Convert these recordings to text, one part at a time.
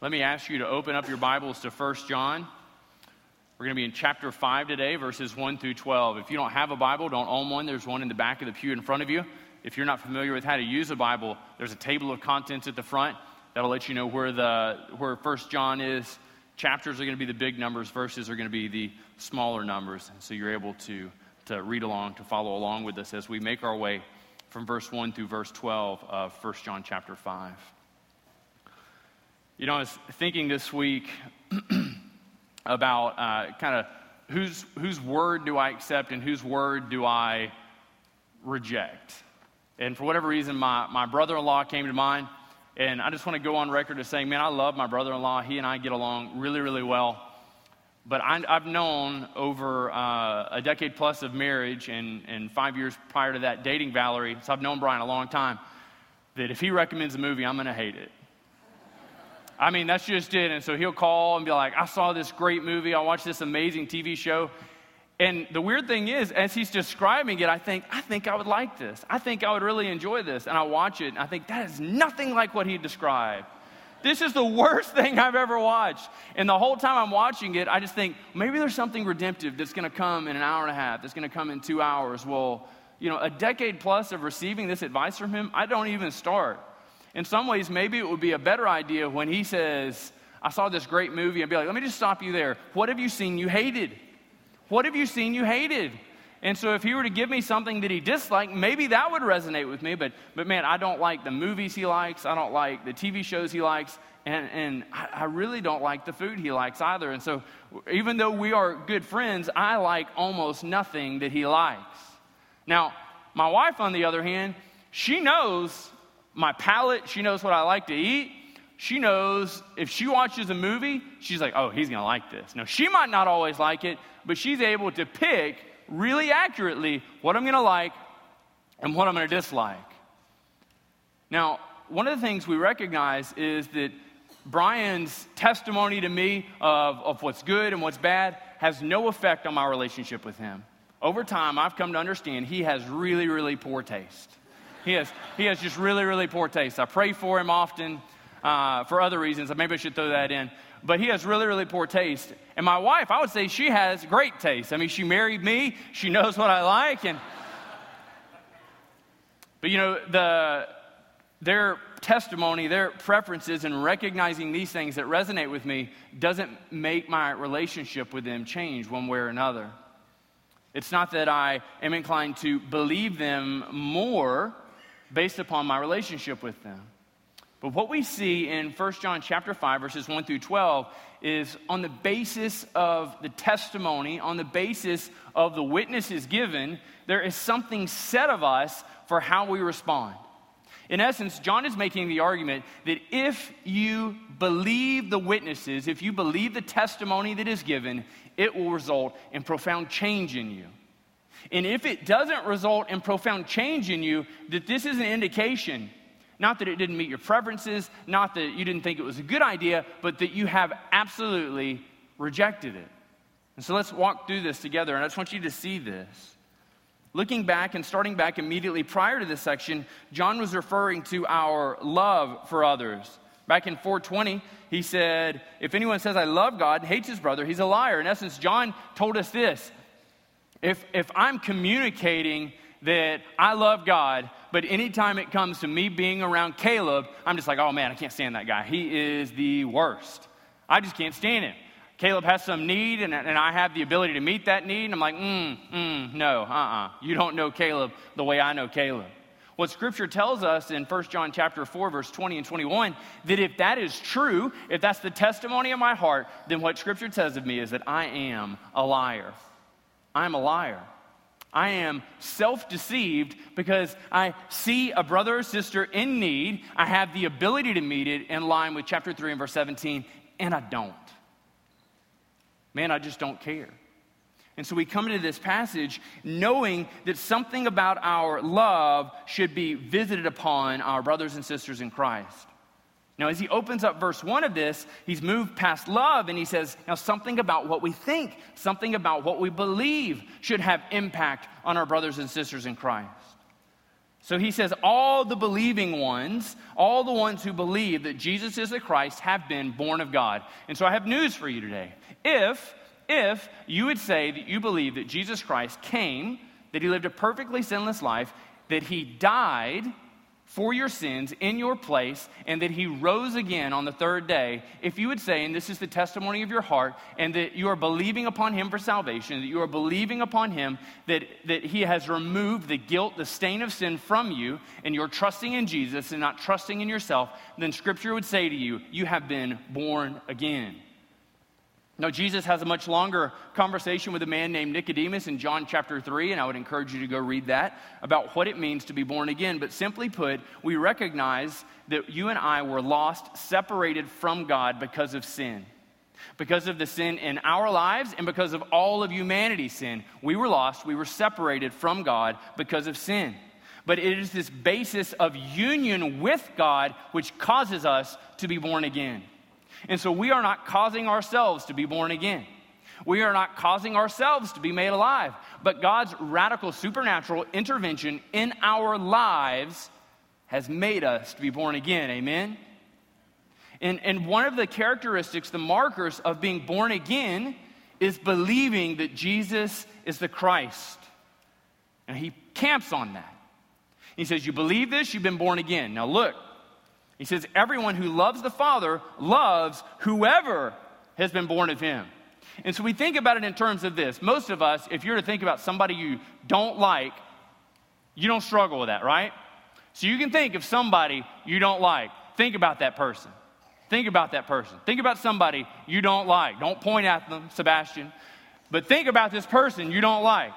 Let me ask you to open up your Bibles to 1 John. We're going to be in chapter 5 today, verses 1 through 12. If you don't have a Bible, don't own one, there's one in the back of the pew in front of you. If you're not familiar with how to use a Bible, there's a table of contents at the front that'll let you know where, the, where 1 John is. Chapters are going to be the big numbers, verses are going to be the smaller numbers. So you're able to, to read along, to follow along with us as we make our way from verse 1 through verse 12 of 1 John chapter 5. You know, I was thinking this week about uh, kind of whose, whose word do I accept and whose word do I reject. And for whatever reason, my, my brother in law came to mind. And I just want to go on record as saying, man, I love my brother in law. He and I get along really, really well. But I, have known over uh, a decade plus of marriage and, and five years prior to that dating Valerie, so I've known Brian a long time, that if he recommends a movie, I'm going to hate it. I mean, that's just it. And so he'll call and be like, I saw this great movie. I watched this amazing TV show. And the weird thing is, as he's describing it, I think, I think I would like this. I think I would really enjoy this. And I watch it and I think, that is nothing like what he described. This is the worst thing I've ever watched. And the whole time I'm watching it, I just think, maybe there's something redemptive that's going to come in an hour and a half, that's going to come in two hours. Well, you know, a decade plus of receiving this advice from him, I don't even start. In some ways, maybe it would be a better idea when he says, I saw this great movie, and be like, let me just stop you there. What have you seen you hated? What have you seen you hated? And so if he were to give me something that he disliked, maybe that would resonate with me. But, but man, I don't like the movies he likes. I don't like the TV shows he likes. And, and I, I really don't like the food he likes either. And so even though we are good friends, I like almost nothing that he likes. Now, my wife, on the other hand, she knows my palate. She knows what I like to eat. She knows if she watches a movie, she's like, oh, he's going to like this. Now, she might not always like it, but she's able to pick really accurately what I'm going to like and what I'm going to dislike. Now, one of the things we recognize is that Brian's testimony to me of, of what's good and what's bad has no effect on my relationship with him. Over time, I've come to understand he has really, really poor taste. He has, he has just really, really poor taste. I pray for him often uh, for other reasons. Maybe I should throw that in. But he has really, really poor taste. And my wife, I would say she has great taste. I mean, she married me, she knows what I like. And, but you know, the, their testimony, their preferences, and recognizing these things that resonate with me doesn't make my relationship with them change one way or another. It's not that I am inclined to believe them more based upon my relationship with them. But what we see in 1 John chapter 5 verses 1 through 12 is on the basis of the testimony, on the basis of the witnesses given, there is something said of us for how we respond. In essence, John is making the argument that if you believe the witnesses, if you believe the testimony that is given, it will result in profound change in you. And if it doesn't result in profound change in you, that this is an indication, not that it didn't meet your preferences, not that you didn't think it was a good idea, but that you have absolutely rejected it. And so let's walk through this together, and I just want you to see this. Looking back and starting back immediately prior to this section, John was referring to our love for others. Back in 420, he said, If anyone says, I love God, hates his brother, he's a liar. In essence, John told us this if, if I'm communicating that I love God, but anytime it comes to me being around Caleb, I'm just like, oh man, I can't stand that guy. He is the worst. I just can't stand him. Caleb has some need, and, and I have the ability to meet that need, and I'm like, mm, mm, no, uh uh-uh. uh. You don't know Caleb the way I know Caleb. What scripture tells us in 1 John chapter 4 verse 20 and 21 that if that is true, if that's the testimony of my heart, then what scripture says of me is that I am a liar. I'm a liar. I am self deceived because I see a brother or sister in need. I have the ability to meet it in line with chapter 3 and verse 17, and I don't. Man, I just don't care. And so we come into this passage knowing that something about our love should be visited upon our brothers and sisters in Christ. Now, as he opens up verse 1 of this, he's moved past love and he says, now something about what we think, something about what we believe should have impact on our brothers and sisters in Christ. So he says, all the believing ones, all the ones who believe that Jesus is the Christ, have been born of God. And so I have news for you today. If, if you would say that you believe that Jesus Christ came, that he lived a perfectly sinless life, that he died, for your sins in your place, and that he rose again on the third day, if you would say, and this is the testimony of your heart, and that you are believing upon him for salvation, that you are believing upon him that, that he has removed the guilt, the stain of sin from you, and you're trusting in Jesus and not trusting in yourself, then scripture would say to you, you have been born again. Now, Jesus has a much longer conversation with a man named Nicodemus in John chapter 3, and I would encourage you to go read that about what it means to be born again. But simply put, we recognize that you and I were lost, separated from God because of sin. Because of the sin in our lives and because of all of humanity's sin. We were lost, we were separated from God because of sin. But it is this basis of union with God which causes us to be born again. And so we are not causing ourselves to be born again. We are not causing ourselves to be made alive, but God's radical supernatural intervention in our lives has made us to be born again. Amen? And, and one of the characteristics, the markers of being born again, is believing that Jesus is the Christ. And he camps on that. He says, You believe this, you've been born again. Now look, he says, Everyone who loves the Father loves whoever has been born of him. And so we think about it in terms of this. Most of us, if you're to think about somebody you don't like, you don't struggle with that, right? So you can think of somebody you don't like. Think about that person. Think about that person. Think about somebody you don't like. Don't point at them, Sebastian. But think about this person you don't like.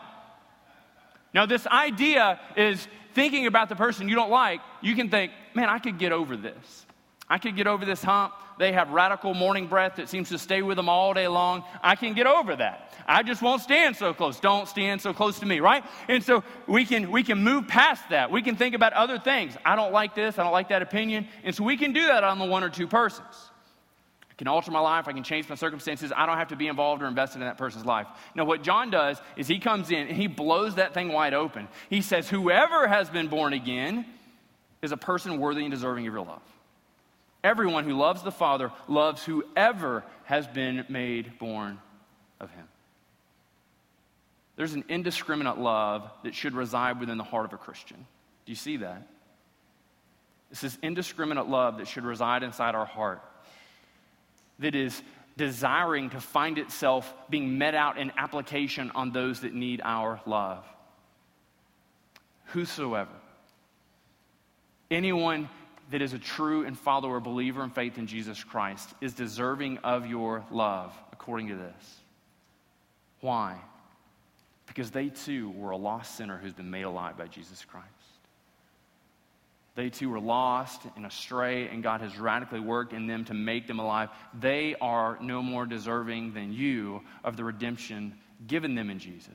Now, this idea is thinking about the person you don't like, you can think, man, I could get over this. I could get over this hump. They have radical morning breath that seems to stay with them all day long. I can get over that. I just won't stand so close. Don't stand so close to me, right? And so we can we can move past that. We can think about other things. I don't like this, I don't like that opinion. And so we can do that on the one or two persons can alter my life, I can change my circumstances. I don't have to be involved or invested in that person's life. Now, what John does is he comes in and he blows that thing wide open. He says, Whoever has been born again is a person worthy and deserving of your love. Everyone who loves the Father loves whoever has been made born of him. There's an indiscriminate love that should reside within the heart of a Christian. Do you see that? This is indiscriminate love that should reside inside our heart that is desiring to find itself being met out in application on those that need our love. Whosoever. Anyone that is a true and follower, believer in faith in Jesus Christ is deserving of your love, according to this. Why? Because they too were a lost sinner who's been made alive by Jesus Christ. They too were lost and astray, and God has radically worked in them to make them alive. They are no more deserving than you of the redemption given them in Jesus.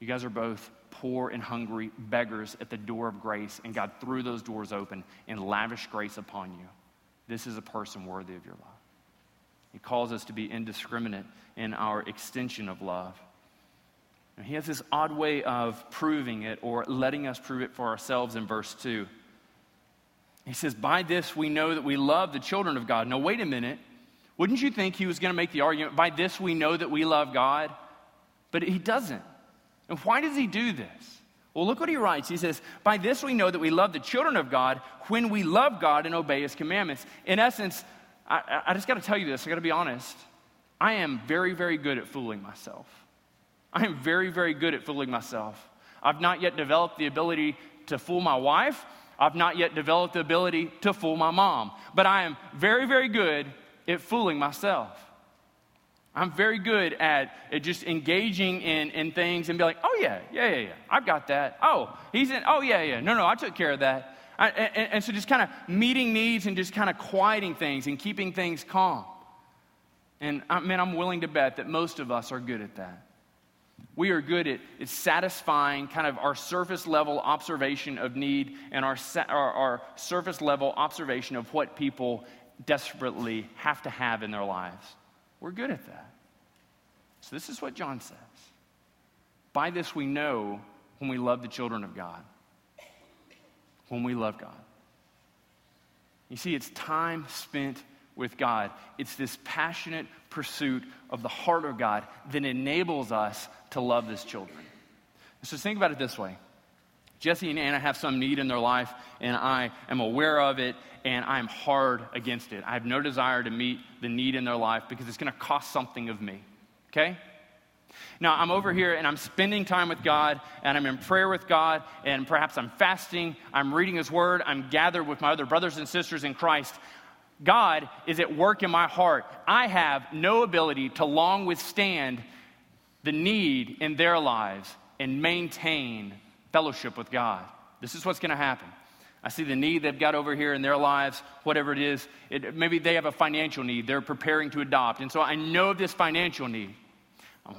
You guys are both poor and hungry beggars at the door of grace, and God threw those doors open and lavished grace upon you. This is a person worthy of your love. He calls us to be indiscriminate in our extension of love. He has this odd way of proving it or letting us prove it for ourselves in verse 2. He says, By this we know that we love the children of God. Now, wait a minute. Wouldn't you think he was going to make the argument, By this we know that we love God? But he doesn't. And why does he do this? Well, look what he writes. He says, By this we know that we love the children of God when we love God and obey his commandments. In essence, I, I just got to tell you this, I got to be honest. I am very, very good at fooling myself. I am very, very good at fooling myself. I've not yet developed the ability to fool my wife. I've not yet developed the ability to fool my mom. But I am very, very good at fooling myself. I'm very good at, at just engaging in, in things and be like, oh, yeah, yeah, yeah, yeah, I've got that. Oh, he's in, oh, yeah, yeah, no, no, I took care of that. I, and, and so just kind of meeting needs and just kind of quieting things and keeping things calm. And I mean, I'm willing to bet that most of us are good at that. We are good at, at satisfying kind of our surface level observation of need and our, our, our surface level observation of what people desperately have to have in their lives. We're good at that. So, this is what John says. By this we know when we love the children of God. When we love God. You see, it's time spent with God. It's this passionate pursuit of the heart of God that enables us to love His children. So think about it this way Jesse and Anna have some need in their life, and I am aware of it, and I'm hard against it. I have no desire to meet the need in their life because it's going to cost something of me. Okay? Now, I'm over here and I'm spending time with God and I'm in prayer with God and perhaps I'm fasting, I'm reading His Word, I'm gathered with my other brothers and sisters in Christ. God is at work in my heart. I have no ability to long withstand the need in their lives and maintain fellowship with God. This is what's going to happen. I see the need they've got over here in their lives, whatever it is. It, maybe they have a financial need. They're preparing to adopt. And so I know of this financial need.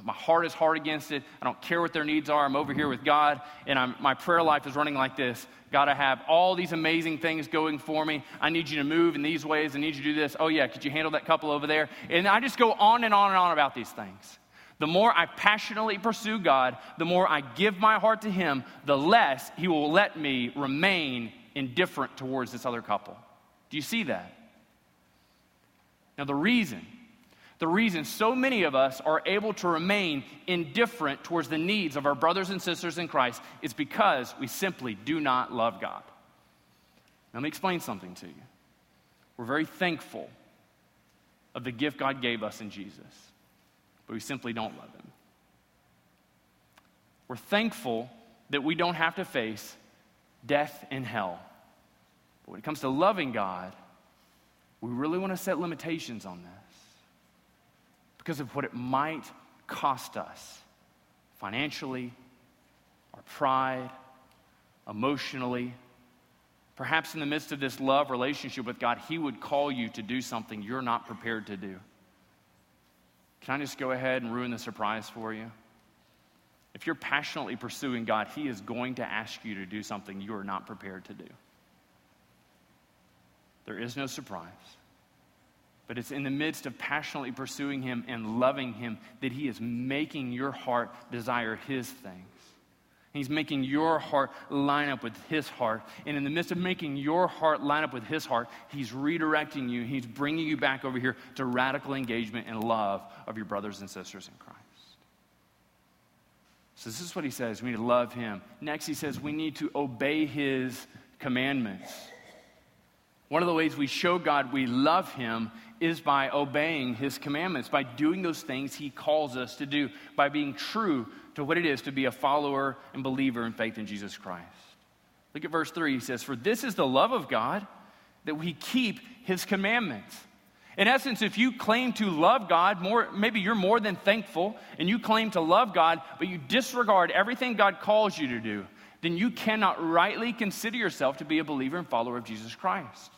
My heart is hard against it. I don't care what their needs are. I'm over here with God, and I'm, my prayer life is running like this God, I have all these amazing things going for me. I need you to move in these ways. I need you to do this. Oh, yeah, could you handle that couple over there? And I just go on and on and on about these things. The more I passionately pursue God, the more I give my heart to Him, the less He will let me remain indifferent towards this other couple. Do you see that? Now, the reason the reason so many of us are able to remain indifferent towards the needs of our brothers and sisters in Christ is because we simply do not love God. Let me explain something to you. We're very thankful of the gift God gave us in Jesus, but we simply don't love Him. We're thankful that we don't have to face death and hell. But when it comes to loving God, we really want to set limitations on this because of what it might cost us financially, our pride, emotionally. Perhaps in the midst of this love relationship with God, He would call you to do something you're not prepared to do. Can I just go ahead and ruin the surprise for you? If you're passionately pursuing God, He is going to ask you to do something you are not prepared to do. There is no surprise. But it's in the midst of passionately pursuing Him and loving Him that He is making your heart desire His things. He's making your heart line up with His heart. And in the midst of making your heart line up with His heart, He's redirecting you. He's bringing you back over here to radical engagement and love of your brothers and sisters in Christ. So, this is what He says we need to love Him. Next, He says we need to obey His commandments. One of the ways we show God we love Him is by obeying his commandments, by doing those things he calls us to do, by being true to what it is to be a follower and believer in faith in Jesus Christ. Look at verse 3. He says, For this is the love of God, that we keep his commandments. In essence, if you claim to love God, more, maybe you're more than thankful, and you claim to love God, but you disregard everything God calls you to do, then you cannot rightly consider yourself to be a believer and follower of Jesus Christ.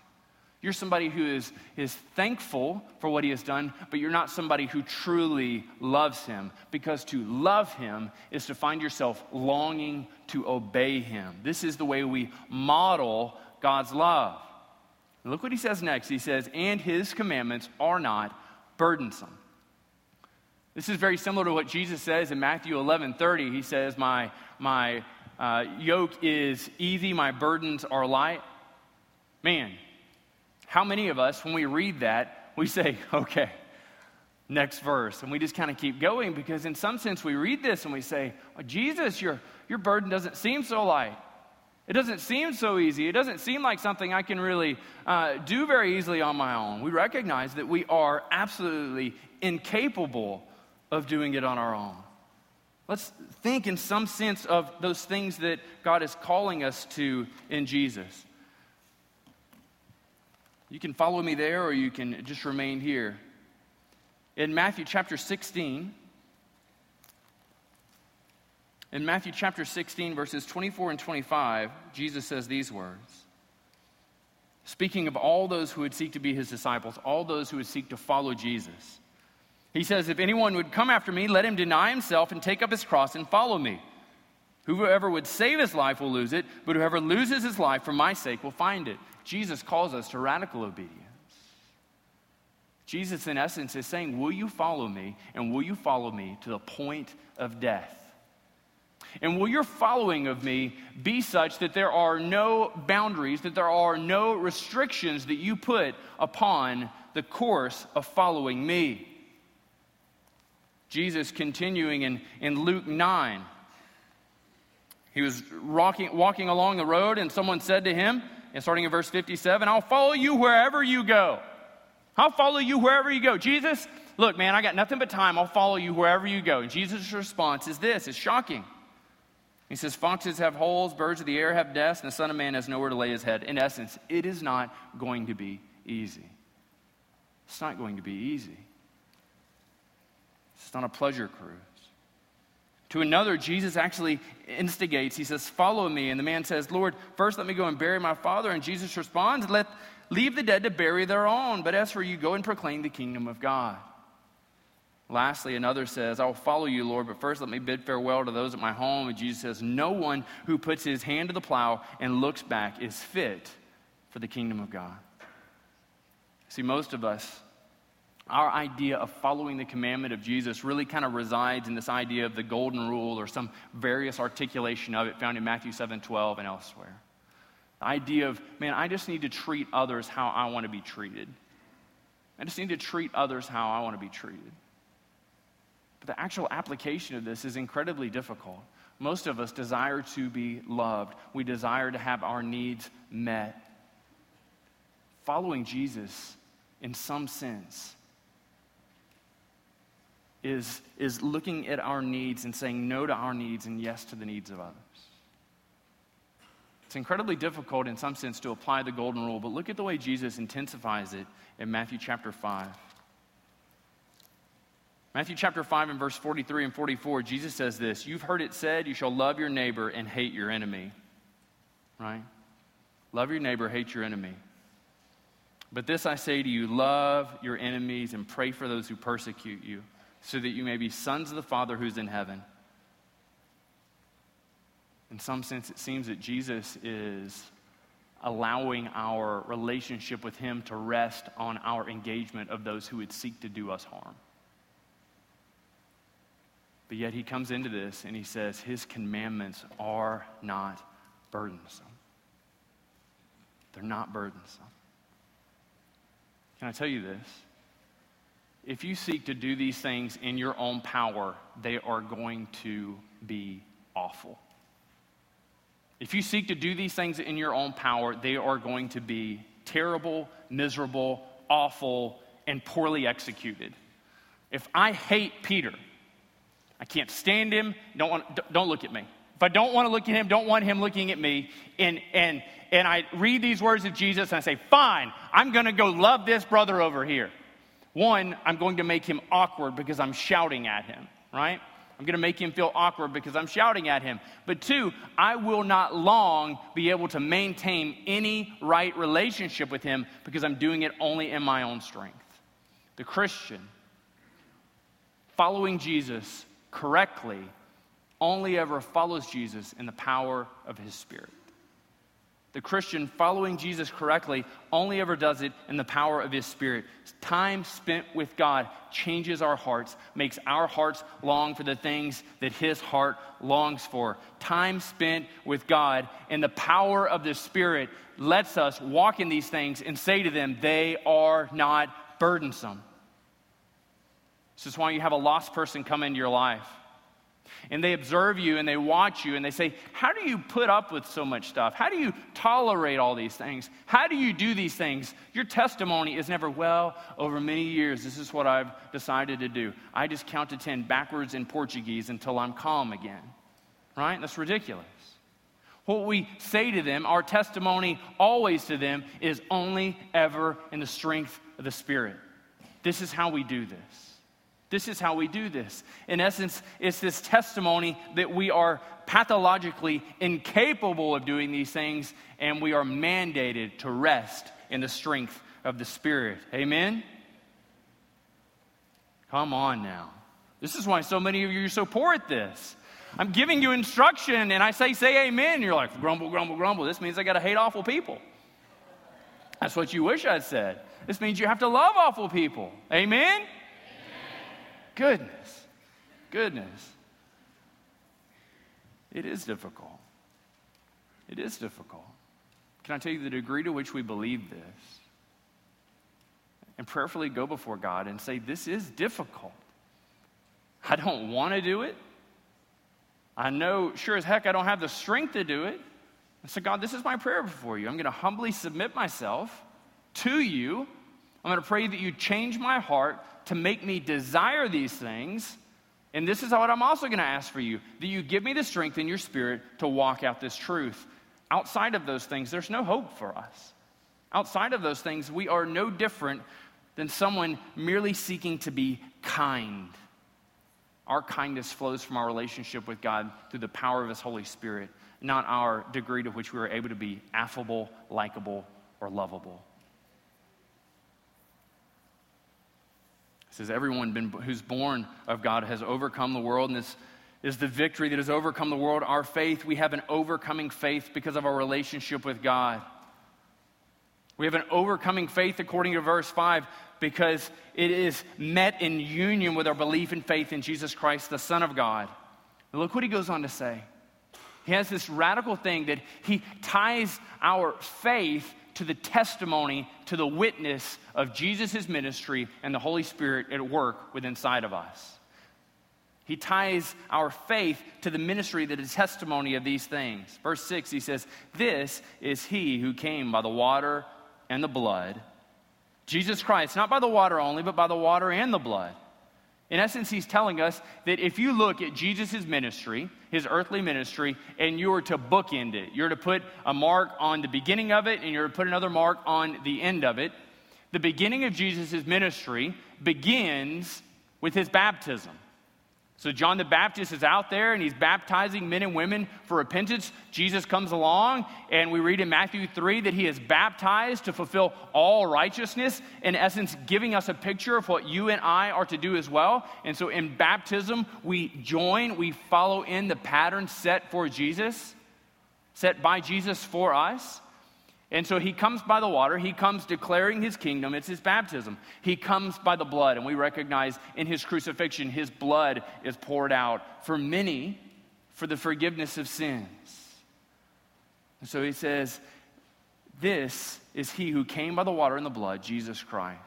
You're somebody who is, is thankful for what he has done, but you're not somebody who truly loves him. Because to love him is to find yourself longing to obey him. This is the way we model God's love. look what he says next. He says, And his commandments are not burdensome. This is very similar to what Jesus says in Matthew 11 30. He says, My, my uh, yoke is easy, my burdens are light. Man, how many of us, when we read that, we say, okay, next verse, and we just kind of keep going because, in some sense, we read this and we say, oh, Jesus, your, your burden doesn't seem so light. It doesn't seem so easy. It doesn't seem like something I can really uh, do very easily on my own. We recognize that we are absolutely incapable of doing it on our own. Let's think in some sense of those things that God is calling us to in Jesus. You can follow me there or you can just remain here. In Matthew chapter 16, in Matthew chapter 16, verses 24 and 25, Jesus says these words. Speaking of all those who would seek to be his disciples, all those who would seek to follow Jesus. He says, If anyone would come after me, let him deny himself and take up his cross and follow me. Whoever would save his life will lose it, but whoever loses his life for my sake will find it. Jesus calls us to radical obedience. Jesus, in essence, is saying, Will you follow me? And will you follow me to the point of death? And will your following of me be such that there are no boundaries, that there are no restrictions that you put upon the course of following me? Jesus continuing in, in Luke 9. He was walking, walking along the road, and someone said to him, and starting in verse 57, I'll follow you wherever you go. I'll follow you wherever you go. Jesus, look, man, I got nothing but time. I'll follow you wherever you go. And Jesus' response is this it's shocking. He says, Foxes have holes, birds of the air have nests, and the Son of Man has nowhere to lay his head. In essence, it is not going to be easy. It's not going to be easy. It's not a pleasure cruise. To another, Jesus actually instigates. He says, Follow me. And the man says, Lord, first let me go and bury my father. And Jesus responds, Let leave the dead to bury their own. But as for you, go and proclaim the kingdom of God. Lastly, another says, I will follow you, Lord, but first let me bid farewell to those at my home. And Jesus says, No one who puts his hand to the plow and looks back is fit for the kingdom of God. See, most of us, our idea of following the commandment of Jesus really kind of resides in this idea of the golden rule or some various articulation of it found in Matthew 7 12 and elsewhere. The idea of, man, I just need to treat others how I want to be treated. I just need to treat others how I want to be treated. But the actual application of this is incredibly difficult. Most of us desire to be loved, we desire to have our needs met. Following Jesus, in some sense, is, is looking at our needs and saying no to our needs and yes to the needs of others. It's incredibly difficult in some sense to apply the golden rule, but look at the way Jesus intensifies it in Matthew chapter 5. Matthew chapter 5 and verse 43 and 44, Jesus says this You've heard it said, you shall love your neighbor and hate your enemy. Right? Love your neighbor, hate your enemy. But this I say to you love your enemies and pray for those who persecute you, so that you may be sons of the Father who's in heaven. In some sense, it seems that Jesus is allowing our relationship with Him to rest on our engagement of those who would seek to do us harm. But yet he comes into this and he says, His commandments are not burdensome. They're not burdensome. Can I tell you this? If you seek to do these things in your own power, they are going to be awful. If you seek to do these things in your own power, they are going to be terrible, miserable, awful, and poorly executed. If I hate Peter, I can't stand him. Don't, want, don't look at me. If I don't want to look at him, don't want him looking at me, and, and, and I read these words of Jesus and I say, fine, I'm going to go love this brother over here. One, I'm going to make him awkward because I'm shouting at him, right? I'm going to make him feel awkward because I'm shouting at him. But two, I will not long be able to maintain any right relationship with him because I'm doing it only in my own strength. The Christian, following Jesus, correctly only ever follows Jesus in the power of his Spirit. The Christian following Jesus correctly only ever does it in the power of his Spirit. Time spent with God changes our hearts, makes our hearts long for the things that his heart longs for. Time spent with God and the power of the Spirit lets us walk in these things and say to them, they are not burdensome. This is why you have a lost person come into your life. And they observe you and they watch you and they say, How do you put up with so much stuff? How do you tolerate all these things? How do you do these things? Your testimony is never, Well, over many years, this is what I've decided to do. I just count to 10 backwards in Portuguese until I'm calm again. Right? That's ridiculous. What we say to them, our testimony always to them, is only ever in the strength of the Spirit. This is how we do this. This is how we do this. In essence, it's this testimony that we are pathologically incapable of doing these things, and we are mandated to rest in the strength of the Spirit. Amen? Come on now. This is why so many of you are so poor at this. I'm giving you instruction, and I say, say amen. You're like, grumble, grumble, grumble. This means I got to hate awful people. That's what you wish I'd said. This means you have to love awful people. Amen? Goodness. Goodness. It is difficult. It is difficult. Can I tell you the degree to which we believe this? And prayerfully go before God and say, This is difficult. I don't want to do it. I know, sure as heck, I don't have the strength to do it. And so, God, this is my prayer before you. I'm going to humbly submit myself to you. I'm going to pray that you change my heart to make me desire these things. And this is what I'm also going to ask for you that you give me the strength in your spirit to walk out this truth. Outside of those things, there's no hope for us. Outside of those things, we are no different than someone merely seeking to be kind. Our kindness flows from our relationship with God through the power of His Holy Spirit, not our degree to which we are able to be affable, likable, or lovable. Says, Everyone been, who's born of God has overcome the world, and this is the victory that has overcome the world. Our faith, we have an overcoming faith because of our relationship with God. We have an overcoming faith according to verse 5 because it is met in union with our belief and faith in Jesus Christ, the Son of God. And look what he goes on to say. He has this radical thing that he ties our faith to the testimony, to the witness of Jesus' ministry and the Holy Spirit at work within inside of us. He ties our faith to the ministry, the testimony of these things. Verse 6, he says, This is he who came by the water and the blood. Jesus Christ, not by the water only, but by the water and the blood. In essence, he's telling us that if you look at Jesus' ministry, his earthly ministry, and you were to bookend it, you're to put a mark on the beginning of it and you're to put another mark on the end of it. The beginning of Jesus' ministry begins with his baptism. So John the Baptist is out there and he's baptizing men and women for repentance. Jesus comes along and we read in Matthew 3 that he is baptized to fulfill all righteousness, in essence, giving us a picture of what you and I are to do as well. And so in baptism, we join, we follow in the pattern set for Jesus, set by Jesus for us. And so he comes by the water, he comes declaring his kingdom, it's his baptism. He comes by the blood, and we recognize in his crucifixion, his blood is poured out for many for the forgiveness of sins. And so he says, This is he who came by the water and the blood, Jesus Christ.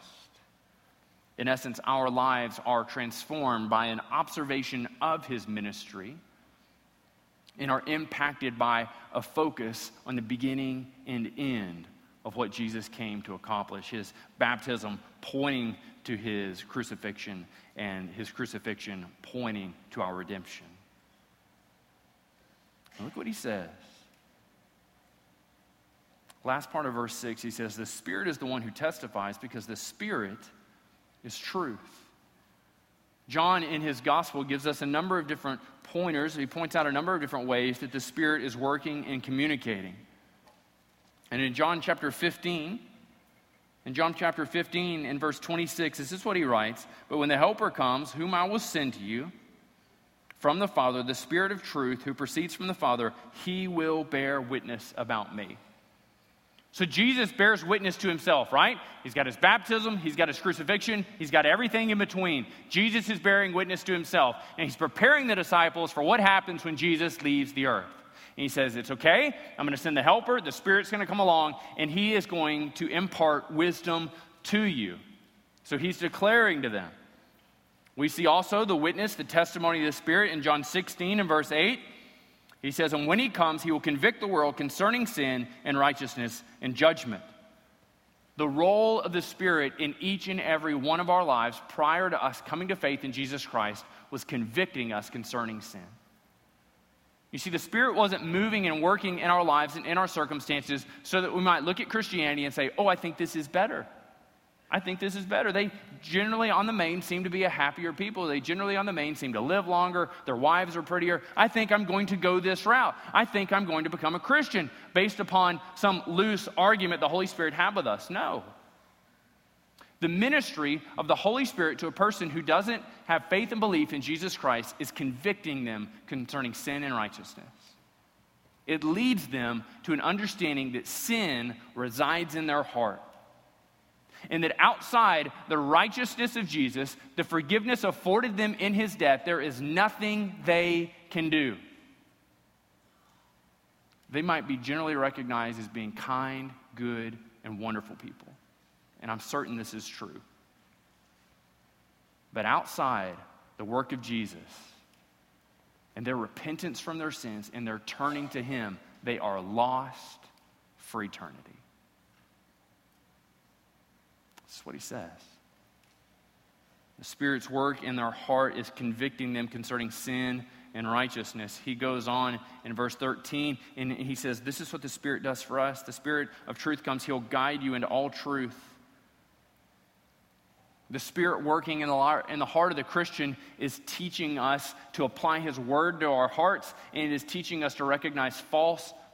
In essence, our lives are transformed by an observation of his ministry and are impacted by a focus on the beginning and end of what Jesus came to accomplish his baptism pointing to his crucifixion, and his crucifixion pointing to our redemption. And look what he says. Last part of verse 6, he says, The Spirit is the one who testifies because the Spirit is truth. John, in his gospel, gives us a number of different pointers. He points out a number of different ways that the Spirit is working and communicating. And in John chapter 15, in John chapter 15, in verse 26, this is what he writes But when the Helper comes, whom I will send to you from the Father, the Spirit of truth who proceeds from the Father, he will bear witness about me. So Jesus bears witness to himself, right? He's got his baptism, he's got his crucifixion, he's got everything in between. Jesus is bearing witness to himself, and he's preparing the disciples for what happens when Jesus leaves the earth. And he says, It's okay, I'm going to send the helper, the Spirit's going to come along, and he is going to impart wisdom to you. So he's declaring to them. We see also the witness, the testimony of the Spirit in John 16 and verse 8. He says, And when he comes, he will convict the world concerning sin and righteousness and judgment. The role of the Spirit in each and every one of our lives prior to us coming to faith in Jesus Christ was convicting us concerning sin. You see, the Spirit wasn't moving and working in our lives and in our circumstances so that we might look at Christianity and say, oh, I think this is better. I think this is better. They generally, on the main, seem to be a happier people. They generally, on the main, seem to live longer. Their wives are prettier. I think I'm going to go this route. I think I'm going to become a Christian based upon some loose argument the Holy Spirit had with us. No. The ministry of the Holy Spirit to a person who doesn't have faith and belief in Jesus Christ is convicting them concerning sin and righteousness. It leads them to an understanding that sin resides in their heart and that outside the righteousness of Jesus, the forgiveness afforded them in his death, there is nothing they can do. they might be generally recognized as being kind, good, and wonderful people. And I'm certain this is true. But outside the work of Jesus and their repentance from their sins and their turning to Him, they are lost for eternity. That's what He says. The Spirit's work in their heart is convicting them concerning sin and righteousness. He goes on in verse 13 and he says, This is what the Spirit does for us. The Spirit of truth comes, He'll guide you into all truth. The Spirit working in the, in the heart of the Christian is teaching us to apply His Word to our hearts, and it is teaching us to recognize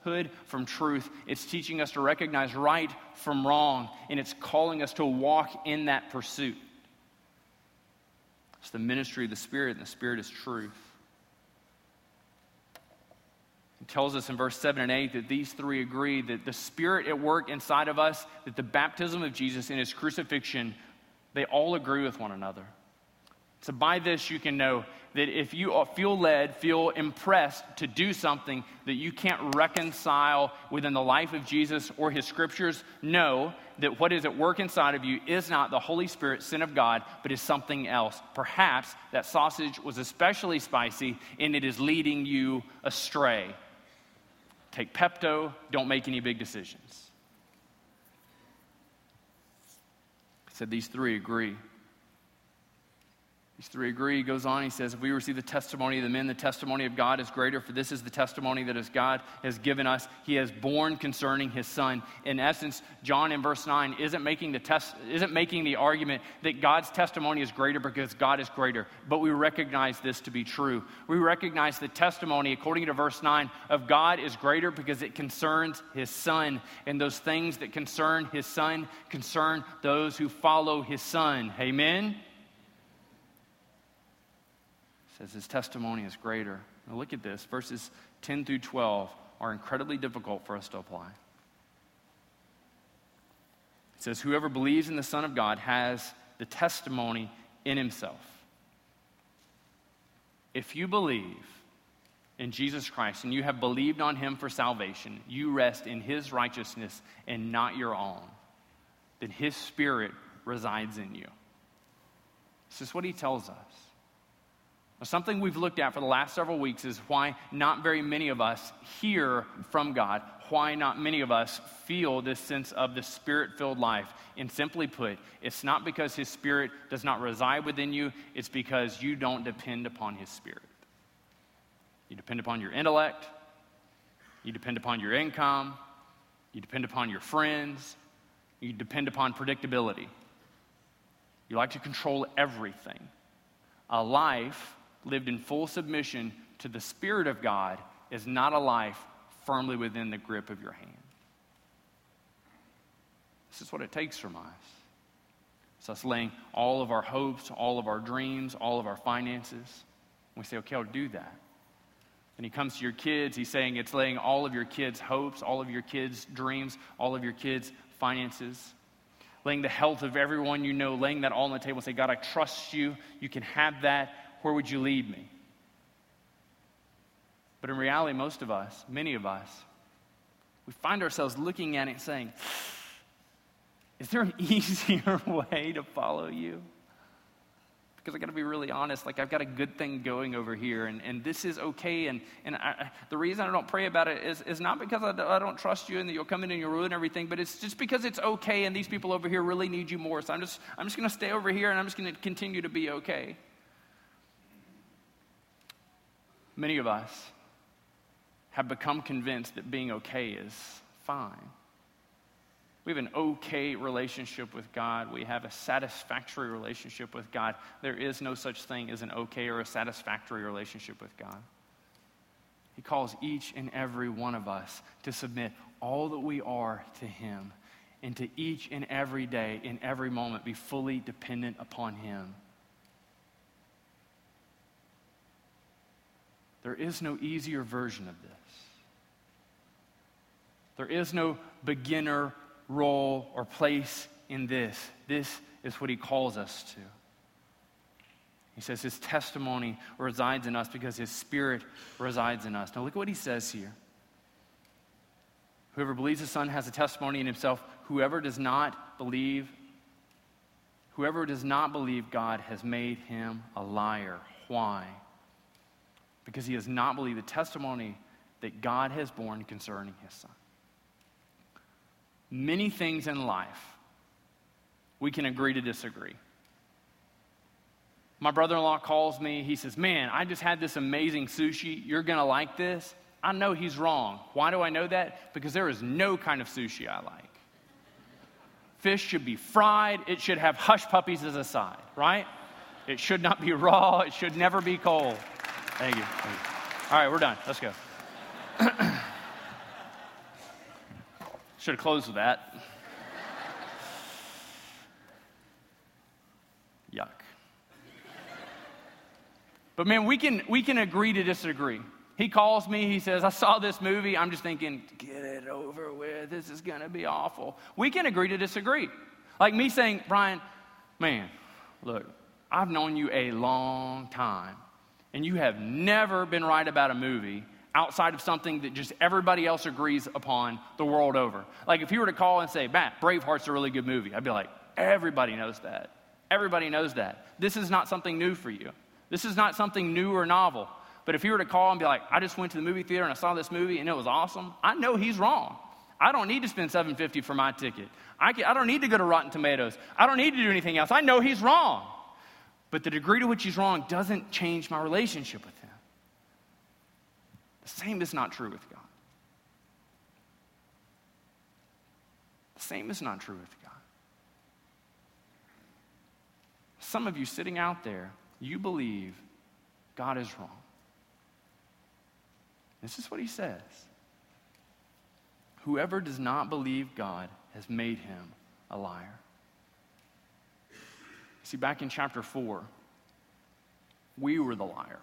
falsehood from truth. It's teaching us to recognize right from wrong, and it's calling us to walk in that pursuit. It's the ministry of the Spirit, and the Spirit is truth. It tells us in verse 7 and 8 that these three agree that the Spirit at work inside of us, that the baptism of Jesus and his crucifixion they all agree with one another. So, by this, you can know that if you feel led, feel impressed to do something that you can't reconcile within the life of Jesus or his scriptures, know that what is at work inside of you is not the Holy Spirit, sin of God, but is something else. Perhaps that sausage was especially spicy and it is leading you astray. Take Pepto, don't make any big decisions. I said these three agree. These three agree. He goes on, he says, If we receive the testimony of the men, the testimony of God is greater, for this is the testimony that as God has given us. He has borne concerning his son. In essence, John in verse 9 isn't making the test, isn't making the argument that God's testimony is greater because God is greater. But we recognize this to be true. We recognize the testimony, according to verse 9, of God is greater because it concerns his son. And those things that concern his son concern those who follow his son. Amen says his testimony is greater. Now look at this. Verses 10 through 12 are incredibly difficult for us to apply. It says, Whoever believes in the Son of God has the testimony in himself. If you believe in Jesus Christ and you have believed on him for salvation, you rest in his righteousness and not your own, then his spirit resides in you. This is what he tells us. Something we've looked at for the last several weeks is why not very many of us hear from God, why not many of us feel this sense of the spirit filled life. And simply put, it's not because His Spirit does not reside within you, it's because you don't depend upon His Spirit. You depend upon your intellect, you depend upon your income, you depend upon your friends, you depend upon predictability. You like to control everything. A life lived in full submission to the Spirit of God is not a life firmly within the grip of your hand. This is what it takes from us. It's us laying all of our hopes, all of our dreams, all of our finances. We say, okay, I'll do that. And he comes to your kids, he's saying it's laying all of your kids' hopes, all of your kids' dreams, all of your kids' finances, laying the health of everyone you know, laying that all on the table say, God, I trust you. You can have that. Where would you lead me? But in reality, most of us, many of us, we find ourselves looking at it and saying, Is there an easier way to follow you? Because I got to be really honest, like I've got a good thing going over here, and, and this is okay. And, and I, the reason I don't pray about it is, is not because I, I don't trust you and that you'll come in and you'll ruin everything, but it's just because it's okay, and these people over here really need you more. So I'm just, I'm just going to stay over here and I'm just going to continue to be okay. Many of us have become convinced that being okay is fine. We have an okay relationship with God. We have a satisfactory relationship with God. There is no such thing as an okay or a satisfactory relationship with God. He calls each and every one of us to submit all that we are to Him and to each and every day, in every moment, be fully dependent upon Him. There is no easier version of this. There is no beginner role or place in this. This is what he calls us to. He says his testimony resides in us because his spirit resides in us. Now, look at what he says here. Whoever believes the Son has a testimony in himself. Whoever does not believe, whoever does not believe God has made him a liar. Why? Because he has not believed the testimony that God has borne concerning his Son. Many things in life we can agree to disagree. My brother in law calls me. He says, Man, I just had this amazing sushi. You're going to like this. I know he's wrong. Why do I know that? Because there is no kind of sushi I like. Fish should be fried, it should have hush puppies as a side, right? It should not be raw, it should never be cold. Thank you. Thank you. All right, we're done. Let's go. should have closed with that. Yuck. But man, we can, we can agree to disagree. He calls me, he says, I saw this movie. I'm just thinking, get it over with. This is going to be awful. We can agree to disagree. Like me saying, Brian, man, look, I've known you a long time, and you have never been right about a movie outside of something that just everybody else agrees upon the world over. Like if you were to call and say, Matt, Braveheart's a really good movie, I'd be like, everybody knows that. Everybody knows that. This is not something new for you. This is not something new or novel. But if you were to call and be like, I just went to the movie theater and I saw this movie and it was awesome, I know he's wrong. I don't need to spend 750 for my ticket. I, can, I don't need to go to Rotten Tomatoes. I don't need to do anything else. I know he's wrong. But the degree to which he's wrong doesn't change my relationship with him. The same is not true with God. The same is not true with God. Some of you sitting out there, you believe God is wrong. This is what he says Whoever does not believe God has made him a liar. See, back in chapter 4, we were the liar.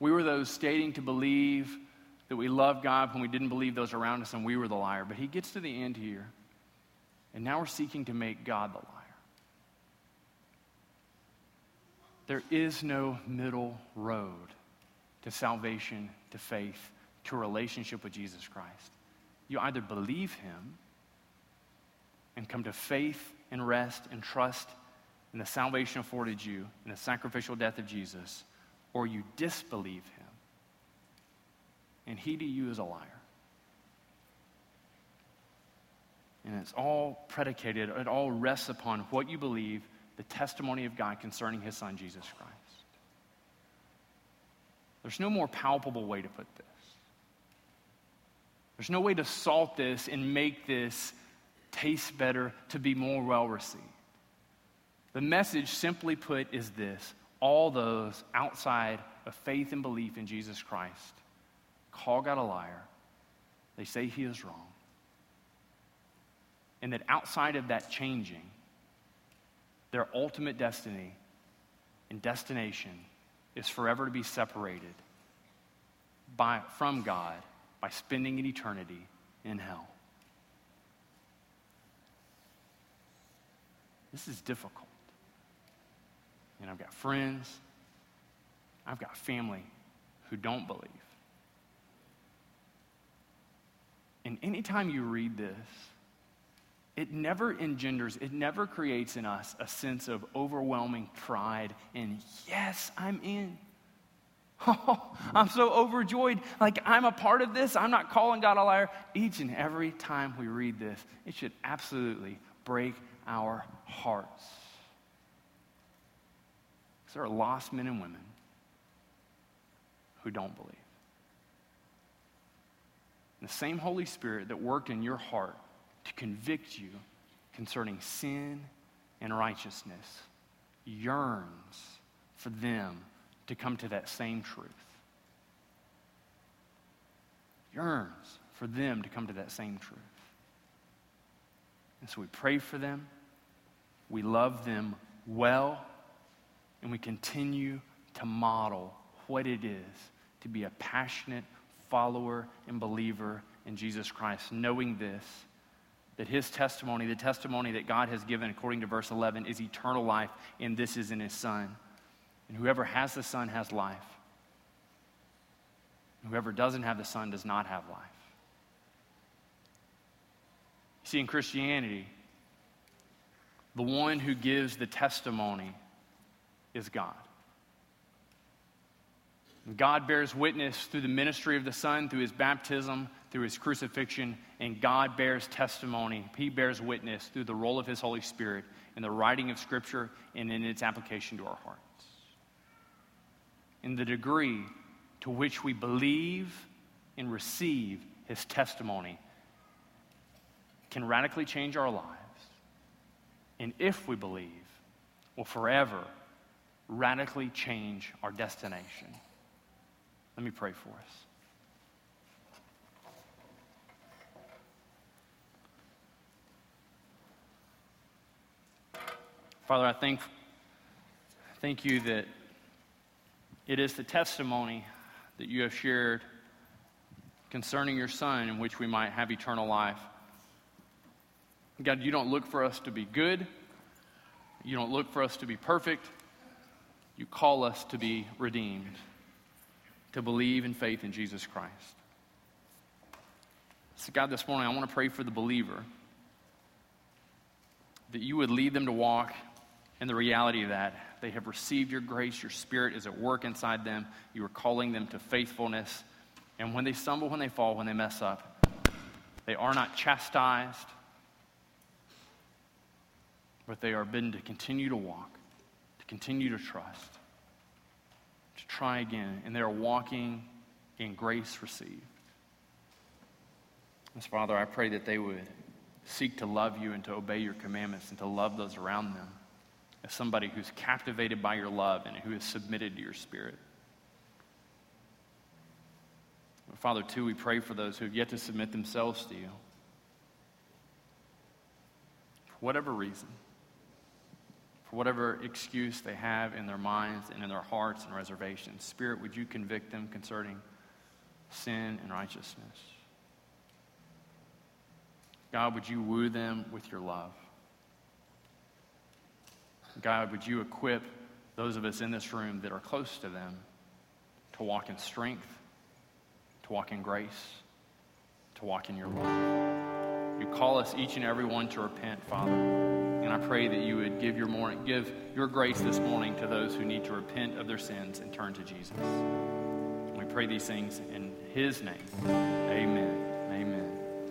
We were those stating to believe that we love God when we didn't believe those around us, and we were the liar. But he gets to the end here, and now we're seeking to make God the liar. There is no middle road to salvation, to faith, to a relationship with Jesus Christ. You either believe him and come to faith and rest and trust in the salvation afforded you in the sacrificial death of Jesus, or you disbelieve him. And he to you is a liar. And it's all predicated, it all rests upon what you believe, the testimony of God concerning his son, Jesus Christ. There's no more palpable way to put this. There's no way to salt this and make this taste better to be more well received. The message, simply put, is this all those outside of faith and belief in Jesus Christ call God a liar. They say he is wrong. And that outside of that changing, their ultimate destiny and destination is forever to be separated by, from God by spending an eternity in hell. This is difficult. And I've got friends, I've got family who don't believe. And anytime you read this, it never engenders, it never creates in us a sense of overwhelming pride and, yes, I'm in. Oh, I'm so overjoyed. Like, I'm a part of this. I'm not calling God a liar. Each and every time we read this, it should absolutely break our hearts. Because there are lost men and women who don't believe. And the same Holy Spirit that worked in your heart to convict you concerning sin and righteousness yearns for them to come to that same truth. Yearns for them to come to that same truth. And so we pray for them, we love them well, and we continue to model what it is to be a passionate follower and believer in Jesus Christ, knowing this that his testimony, the testimony that God has given according to verse 11, is eternal life, and this is in his Son. And whoever has the Son has life. Whoever doesn't have the Son does not have life. See, in Christianity, the one who gives the testimony is God. God bears witness through the ministry of the Son, through his baptism, through his crucifixion, and God bears testimony. He bears witness through the role of his Holy Spirit in the writing of Scripture and in its application to our hearts. In the degree to which we believe and receive his testimony can radically change our lives. And if we believe, will forever radically change our destination. Let me pray for us. Father, I thank, thank you that it is the testimony that you have shared concerning your Son in which we might have eternal life. God, you don't look for us to be good. You don't look for us to be perfect. You call us to be redeemed to believe in faith in Jesus Christ. So, God, this morning I want to pray for the believer that you would lead them to walk in the reality of that. They have received your grace, your spirit is at work inside them. You are calling them to faithfulness. And when they stumble, when they fall, when they mess up, they are not chastised, but they are bidden to continue to walk, to continue to trust to try again, and they're walking in grace received. And Father, I pray that they would seek to love you and to obey your commandments and to love those around them as somebody who's captivated by your love and who is submitted to your spirit. Father, too, we pray for those who have yet to submit themselves to you. For whatever reason for whatever excuse they have in their minds and in their hearts and reservations. Spirit, would you convict them concerning sin and righteousness? God, would you woo them with your love? God, would you equip those of us in this room that are close to them to walk in strength, to walk in grace, to walk in your love? You call us each and every one to repent, Father. And I pray that you would give your morning, give your grace this morning to those who need to repent of their sins and turn to Jesus. We pray these things in his name. Amen. Amen.